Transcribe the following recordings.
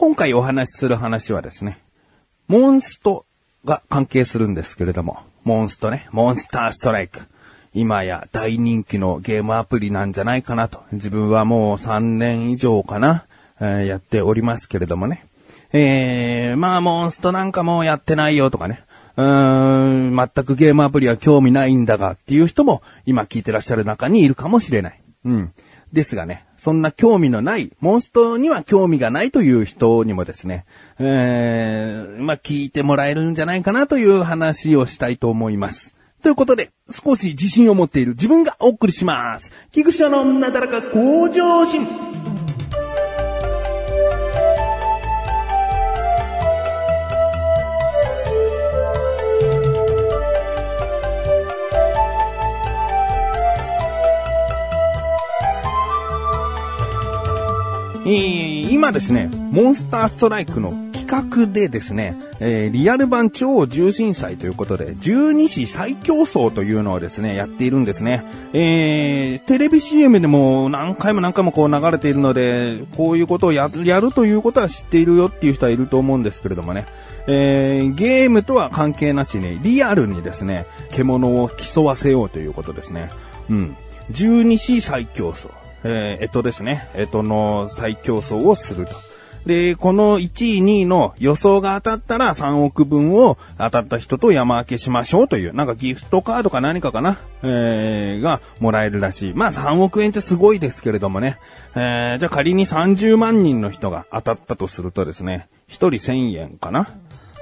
今回お話しする話はですね、モンストが関係するんですけれども、モンストね、モンスターストライク。今や大人気のゲームアプリなんじゃないかなと。自分はもう3年以上かな、えー、やっておりますけれどもね。えー、まあモンストなんかもうやってないよとかね。うーん、全くゲームアプリは興味ないんだがっていう人も今聞いてらっしゃる中にいるかもしれない。うん。ですがね、そんな興味のない、モンストには興味がないという人にもですね、えー、まあ、聞いてもらえるんじゃないかなという話をしたいと思います。ということで、少し自信を持っている自分がお送りします。菊池のなだらか向上心。今ですね、モンスターストライクの企画でですね、えー、リアル版超重心祭ということで、十二支最強争というのをですね、やっているんですね。えー、テレビ CM でも何回も何回もこう流れているので、こういうことをやるということは知っているよっていう人はいると思うんですけれどもね。えー、ゲームとは関係なしに、リアルにですね、獣を競わせようということですね。うん。十二支最強争。えー、えとですね、えとの再競争をすると。で、この1位、2位の予想が当たったら3億分を当たった人と山分けしましょうという、なんかギフトカードか何かかな、えー、がもらえるらしい。まあ3億円ってすごいですけれどもね。えー、じゃあ仮に30万人の人が当たったとするとですね、1人1000円かな。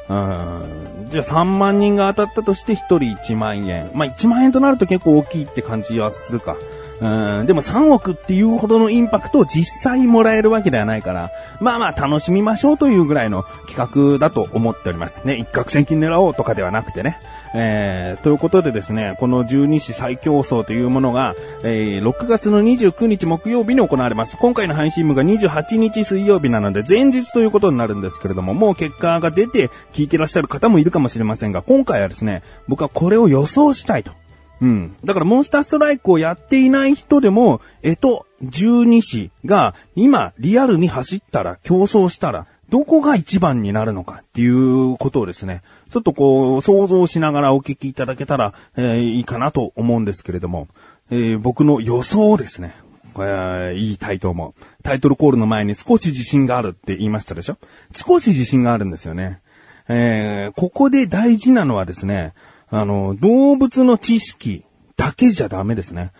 うん。じゃあ3万人が当たったとして1人1万円。まあ1万円となると結構大きいって感じはするか。うん、でも3億っていうほどのインパクトを実際もらえるわけではないから、まあまあ楽しみましょうというぐらいの企画だと思っております。ね、一攫千金狙おうとかではなくてね。えー、ということでですね、この十二支最強争というものが、えー、6月の29日木曜日に行われます。今回の配信部が28日水曜日なので前日ということになるんですけれども、もう結果が出て聞いてらっしゃる方もいるかもしれませんが、今回はですね、僕はこれを予想したいと。うん。だからモンスターストライクをやっていない人でも、えと、十二支が今リアルに走ったら、競争したら、どこが一番になるのかっていうことをですね、ちょっとこう、想像しながらお聞きいただけたら、えー、いいかなと思うんですけれども、えー、僕の予想ですね、えー、言いたいと思う。タイトルコールの前に少し自信があるって言いましたでしょ？少し自信があるんですよね。えー、ここで大事なのはですね、あの、動物の知識だけじゃダメですね。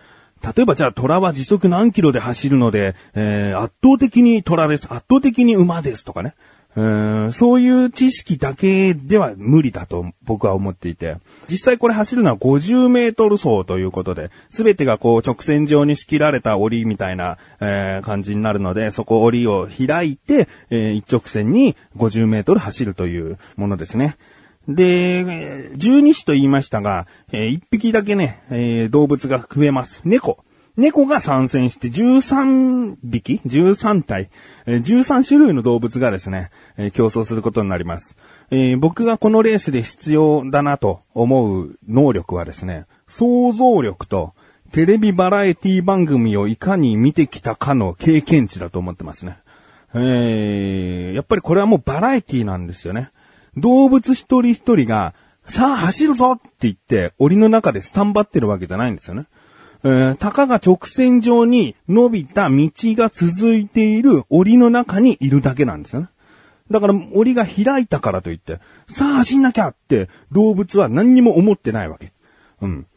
例えばじゃあ虎は時速何キロで走るので、えー、圧倒的に虎です。圧倒的に馬ですとかね。うんそういう知識だけでは無理だと僕は思っていて、実際これ走るのは50メートル走ということで、すべてがこう直線上に仕切られた檻みたいな、えー、感じになるので、そこ檻を開いて、えー、一直線に50メートル走るというものですね。で、十二支と言いましたが、えー、一匹だけね、えー、動物が増えます。猫。猫が参戦して13匹 ?13 体、えー、13種類の動物がですね、えー、競争することになります。えー、僕がこのレースで必要だなと思う能力はですね、想像力とテレビバラエティ番組をいかに見てきたかの経験値だと思ってますね。えー、やっぱりこれはもうバラエティなんですよね。動物一人一人が、さあ走るぞって言って、檻の中でスタンバってるわけじゃないんですよね。えー、たかが直線上に伸びた道が続いている檻の中にいるだけなんですよね。だから檻が開いたからといって、さあ走んなきゃって動物は何にも思ってないわけ。うん。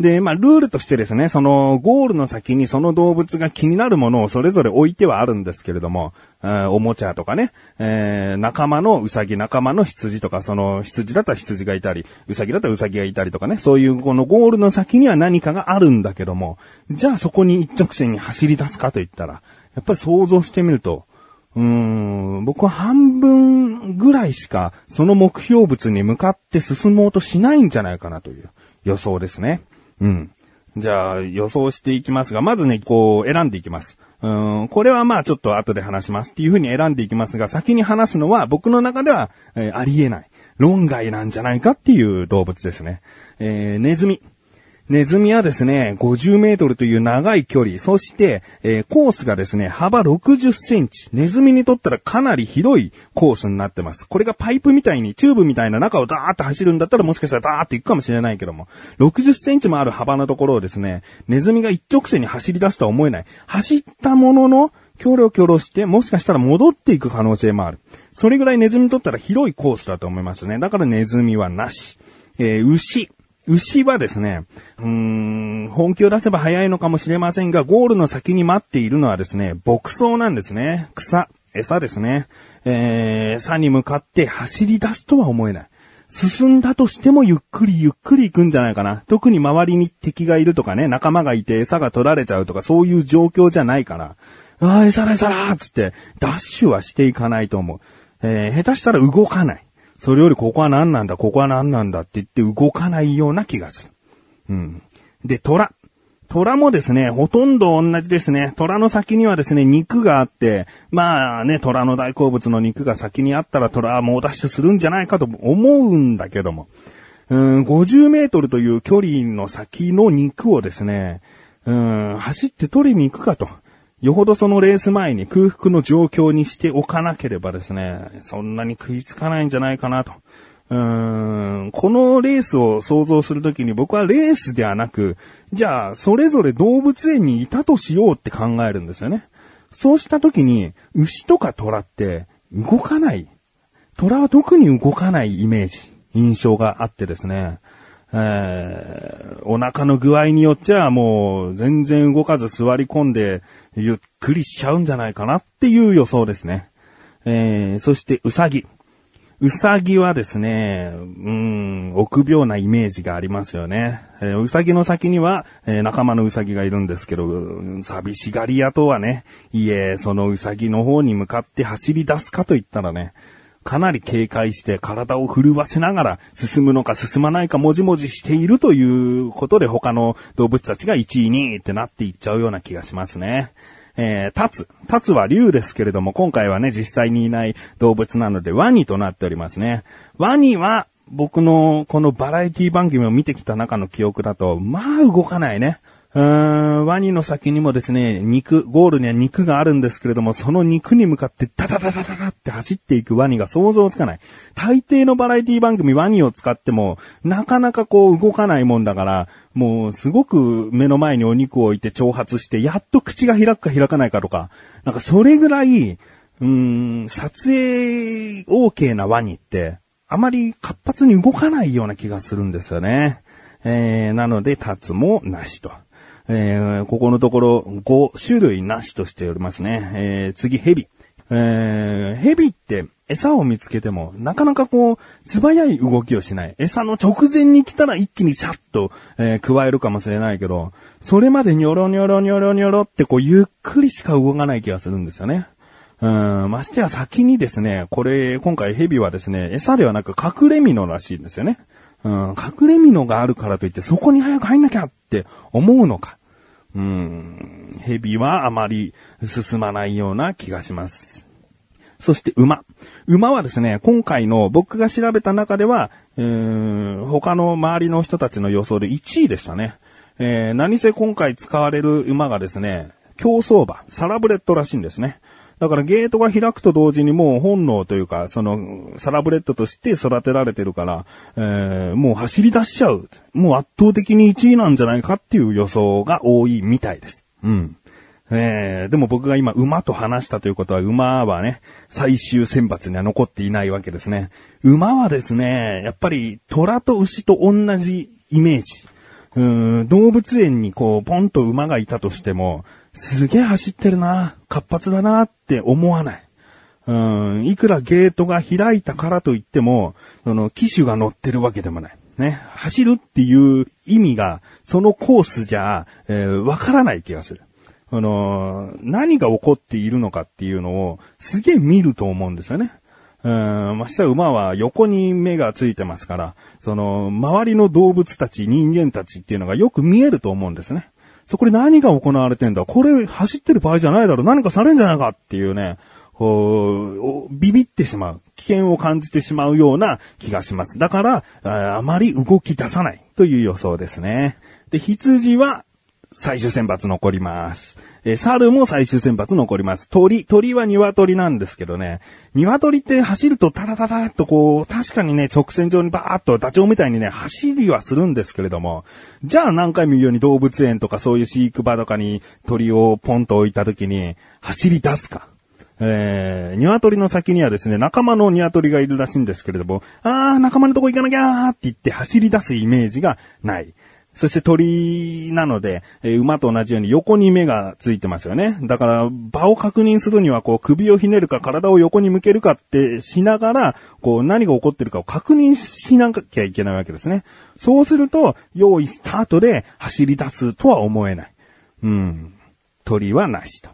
で、まあ、ルールとしてですね、その、ゴールの先にその動物が気になるものをそれぞれ置いてはあるんですけれども、えおもちゃとかね、えー、仲間のウサギ、仲間の羊とか、その羊だったら羊がいたり、ウサギだったらウサギがいたりとかね、そういうこのゴールの先には何かがあるんだけども、じゃあそこに一直線に走り出すかと言ったら、やっぱり想像してみると、うーん、僕は半分ぐらいしかその目標物に向かって進もうとしないんじゃないかなという予想ですね。うん。じゃあ予想していきますが、まずね、こう選んでいきます。うん、これはまあちょっと後で話しますっていうふうに選んでいきますが、先に話すのは僕の中では、えー、ありえない。論外なんじゃないかっていう動物ですね。えー、ネズミ。ネズミはですね、50メートルという長い距離、そして、えー、コースがですね、幅60センチ。ネズミにとったらかなり広いコースになってます。これがパイプみたいに、チューブみたいな中をダーッと走るんだったらもしかしたらダーッと行くかもしれないけども、60センチもある幅のところをですね、ネズミが一直線に走り出すとは思えない。走ったものの、キョロキョロして、もしかしたら戻っていく可能性もある。それぐらいネズミにとったら広いコースだと思いますね。だからネズミはなし。えー、牛。牛はですね、うーん、本気を出せば早いのかもしれませんが、ゴールの先に待っているのはですね、牧草なんですね。草、餌ですね。えー、餌に向かって走り出すとは思えない。進んだとしてもゆっくりゆっくり行くんじゃないかな。特に周りに敵がいるとかね、仲間がいて餌が取られちゃうとかそういう状況じゃないから、ああ、餌だ餌だつって、ダッシュはしていかないと思う。えー、下手したら動かない。それよりここは何なんだ、ここは何なんだって言って動かないような気がする。うん。で、虎。虎もですね、ほとんど同じですね。虎の先にはですね、肉があって、まあね、虎の大好物の肉が先にあったら虎は猛ダッシュするんじゃないかと思うんだけども。うん、50メートルという距離の先の肉をですね、うん、走って取りに行くかと。よほどそのレース前に空腹の状況にしておかなければですね、そんなに食いつかないんじゃないかなと。うーん、このレースを想像するときに僕はレースではなく、じゃあ、それぞれ動物園にいたとしようって考えるんですよね。そうしたときに、牛とか虎って動かない。虎は特に動かないイメージ、印象があってですね。えー、お腹の具合によっちゃもう全然動かず座り込んでゆっくりしちゃうんじゃないかなっていう予想ですね。えー、そしてうさぎ。うさぎはですね、うん、臆病なイメージがありますよね。えー、うさぎの先には、えー、仲間のうさぎがいるんですけど、寂しがり屋とはね、いえ、そのうさぎの方に向かって走り出すかと言ったらね、かなり警戒して体を震わせながら進むのか進まないかもじもじしているということで他の動物たちが1位2位ってなっていっちゃうような気がしますね。えー、タツ。タツは竜ですけれども、今回はね、実際にいない動物なので、ワニとなっておりますね。ワニは、僕のこのバラエティ番組を見てきた中の記憶だと、まあ動かないね。うーん、ワニの先にもですね、肉、ゴールには肉があるんですけれども、その肉に向かってダダダダダダって走っていくワニが想像つかない。大抵のバラエティ番組ワニを使っても、なかなかこう動かないもんだから、もうすごく目の前にお肉を置いて挑発して、やっと口が開くか開かないかとか、なんかそれぐらい、うーん、撮影 OK なワニって、あまり活発に動かないような気がするんですよね。えー、なので、立つもなしと。えー、ここのところ5種類なしとしておりますね。えー、次、ヘビ。えー、ヘビって餌を見つけても、なかなかこう、素早い動きをしない。餌の直前に来たら一気にシャッと、えー、加えるかもしれないけど、それまでニョロニョロニョロニョロってこう、ゆっくりしか動かない気がするんですよね。うん、ましてや先にですね、これ、今回ヘビはですね、餌ではなく隠れ身のらしいんですよね。うん、隠れ身のがあるからといってそこに早く入んなきゃって思うのか。うん、蛇はあまり進まないような気がします。そして馬。馬はですね、今回の僕が調べた中では、えー、他の周りの人たちの予想で1位でしたね。えー、何せ今回使われる馬がですね、競走馬、サラブレッドらしいんですね。だからゲートが開くと同時にもう本能というか、その、サラブレッドとして育てられてるから、えー、もう走り出しちゃう。もう圧倒的に1位なんじゃないかっていう予想が多いみたいです。うん。えー、でも僕が今馬と話したということは馬はね、最終選抜には残っていないわけですね。馬はですね、やっぱり虎と牛と同じイメージ。うん動物園にこう、ポンと馬がいたとしても、すげえ走ってるな、活発だなって思わない。うん、いくらゲートが開いたからといっても、その、機種が乗ってるわけでもない。ね。走るっていう意味が、そのコースじゃ、えー、わからない気がする。あのー、何が起こっているのかっていうのを、すげえ見ると思うんですよね。うん、まして馬は横に目がついてますから、その、周りの動物たち、人間たちっていうのがよく見えると思うんですね。そこで何が行われてんだ？これ走ってる場合じゃないだろ何かされんじゃないかっていうね、こう、ビビってしまう。危険を感じてしまうような気がします。だから、あまり動き出さないという予想ですね。で、羊は最終選抜残ります。えー猿も最終選抜残ります。鳥、鳥は鶏なんですけどね、鶏って走るとタラタラっとこう、確かにね、直線上にバーっとダチョウみたいにね、走りはするんですけれども、じゃあ何回も言うように動物園とかそういう飼育場とかに鳥をポンと置いた時に、走り出すか。えー、鶏の先にはですね、仲間の鶏がいるらしいんですけれども、あー、仲間のとこ行かなきゃーって言って走り出すイメージがない。そして鳥なので、えー馬と同じように横に目がついてますよね。だから、場を確認するには、こう、首をひねるか体を横に向けるかってしながら、こう、何が起こってるかを確認しなきゃいけないわけですね。そうすると、用意スタートで走り出すとは思えない。うん。鳥はなしと。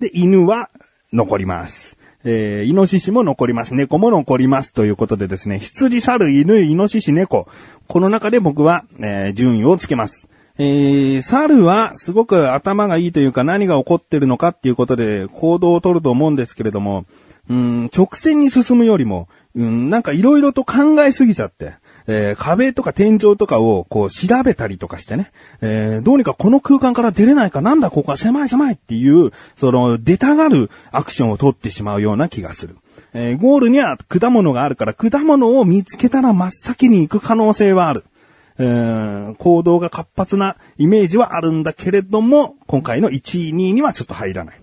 で、犬は残ります。えー、イノシシも残ります。猫も残ります。ということでですね、羊、猿、犬、イノシシ、猫。この中で僕は、えー順位をつけます。えー、猿はすごく頭がいいというか何が起こってるのかっていうことで行動をとると思うんですけれども、うん、直線に進むよりも、うん、なんか色々と考えすぎちゃって、えー壁とか天井とかをこう調べたりとかしてね、えーどうにかこの空間から出れないかなんだここは狭い狭いっていう、その出たがるアクションを取ってしまうような気がする。えーゴールには果物があるから果物を見つけたら真っ先に行く可能性はある。えー行動が活発なイメージはあるんだけれども、今回の1位、2位にはちょっと入らない。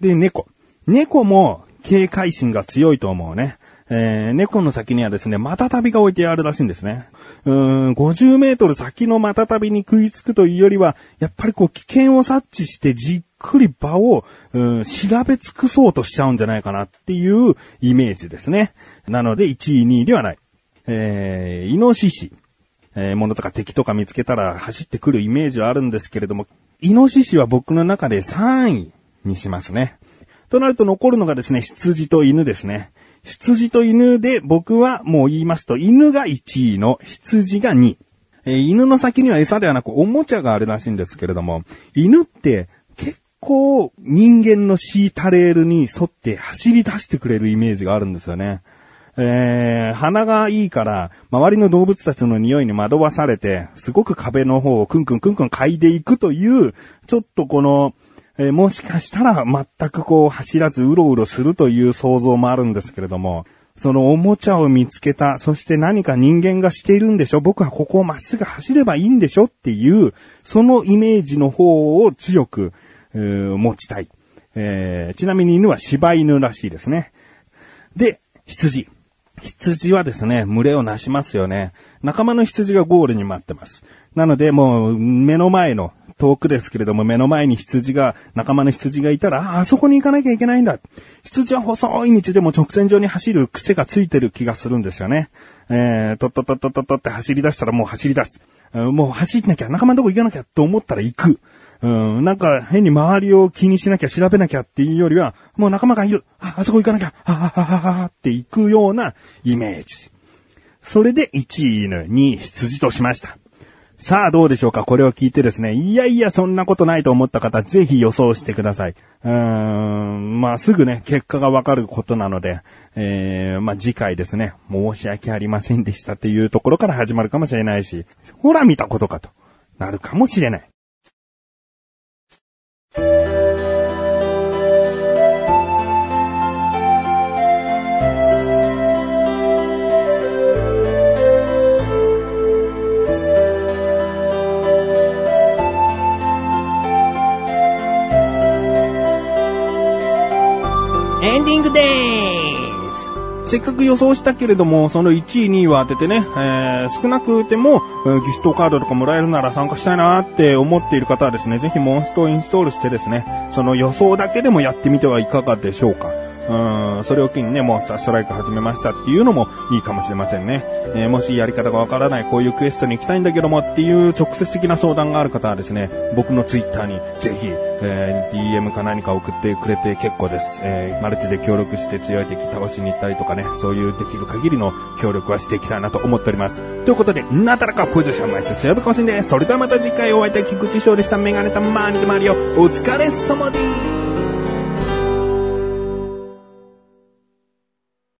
で、猫。猫も警戒心が強いと思うね。えー猫の先にはですね、マタタビが置いてあるらしいんですね。うーん、50メートル先のマタタビに食いつくというよりは、やっぱりこう危険を察知してじっくり場を、うん、調べ尽くそうとしちゃうんじゃないかなっていうイメージですね。なので1位、2位ではない。えー、イノシシ。えー、物とか敵とか見つけたら走ってくるイメージはあるんですけれども、イノシシは僕の中で3位にしますね。となると残るのがですね、羊と犬ですね。羊と犬で僕はもう言いますと、犬が1位の羊が2位。えー犬の先には餌ではなくおもちゃがあるらしいんですけれども、犬って結構人間の敷いたレールに沿って走り出してくれるイメージがあるんですよね。えー、鼻がいいから、周りの動物たちの匂いに惑わされて、すごく壁の方をクンクンクンクン嗅いでいくという、ちょっとこの、えーもしかしたら全くこう走らずうろうろするという想像もあるんですけれども、そのおもちゃを見つけた、そして何か人間がしているんでしょ？僕はここをまっすぐ走ればいいんでしょ？っていう、そのイメージの方を強く、えー持ちたい。えーちなみに犬は柴犬らしいですね。で、羊。羊はですね、群れをなしますよね。仲間の羊がゴールに待ってます。なので、もう、目の前の、遠くですけれども、目の前に羊が、仲間の羊がいたら、ああそこに行かなきゃいけないんだ。羊は細い道でも直線上に走る癖がついてる気がするんですよね。えー、とっとっとっとっとっとって走り出したらもう走り出す。もう走んなきゃ、仲間のとこ行かなきゃと思ったら行く。うん、なんか変に周りを気にしなきゃ調べなきゃっていうよりは、もう仲間がいる。あ、あそこ行かなきゃ。あ、あ、あ、あ、あって行くようなイメージ。それで1位犬、2位羊としました。さあどうでしょうか？これを聞いてですね、いやいやそんなことないと思った方、ぜひ予想してください。うーん、まあすぐね、結果がわかることなので、えー、まあ次回ですね、申し訳ありませんでしたっていうところから始まるかもしれないし、ほら見たことかとなるかもしれない。エンディングでーすせっかく予想したけれども、その1位、2位を当ててね、えー、少なくても、えーギフトカードとかもらえるなら参加したいなって思っている方はですね、ぜひモンストをインストールしてですね、その予想だけでもやってみてはいかがでしょうか。うん、それを機にね、モンスターストライク始めましたっていうのもいいかもしれませんね。えーもしやり方がわからない、こういうクエストに行きたいんだけどもっていう直接的な相談がある方はですね、僕のツイッターにぜひ、えー DM か何か送ってくれて結構です。えーマルチで協力して強い敵倒しに行ったりとかね、そういうできる限りの協力はしていきたいなと思っております。ということで、なだらかポジションマイスセーブ更新です。それではまた次回お会いいたい菊池翔でした。メガネたまーにでもあるよ。お疲れ様です。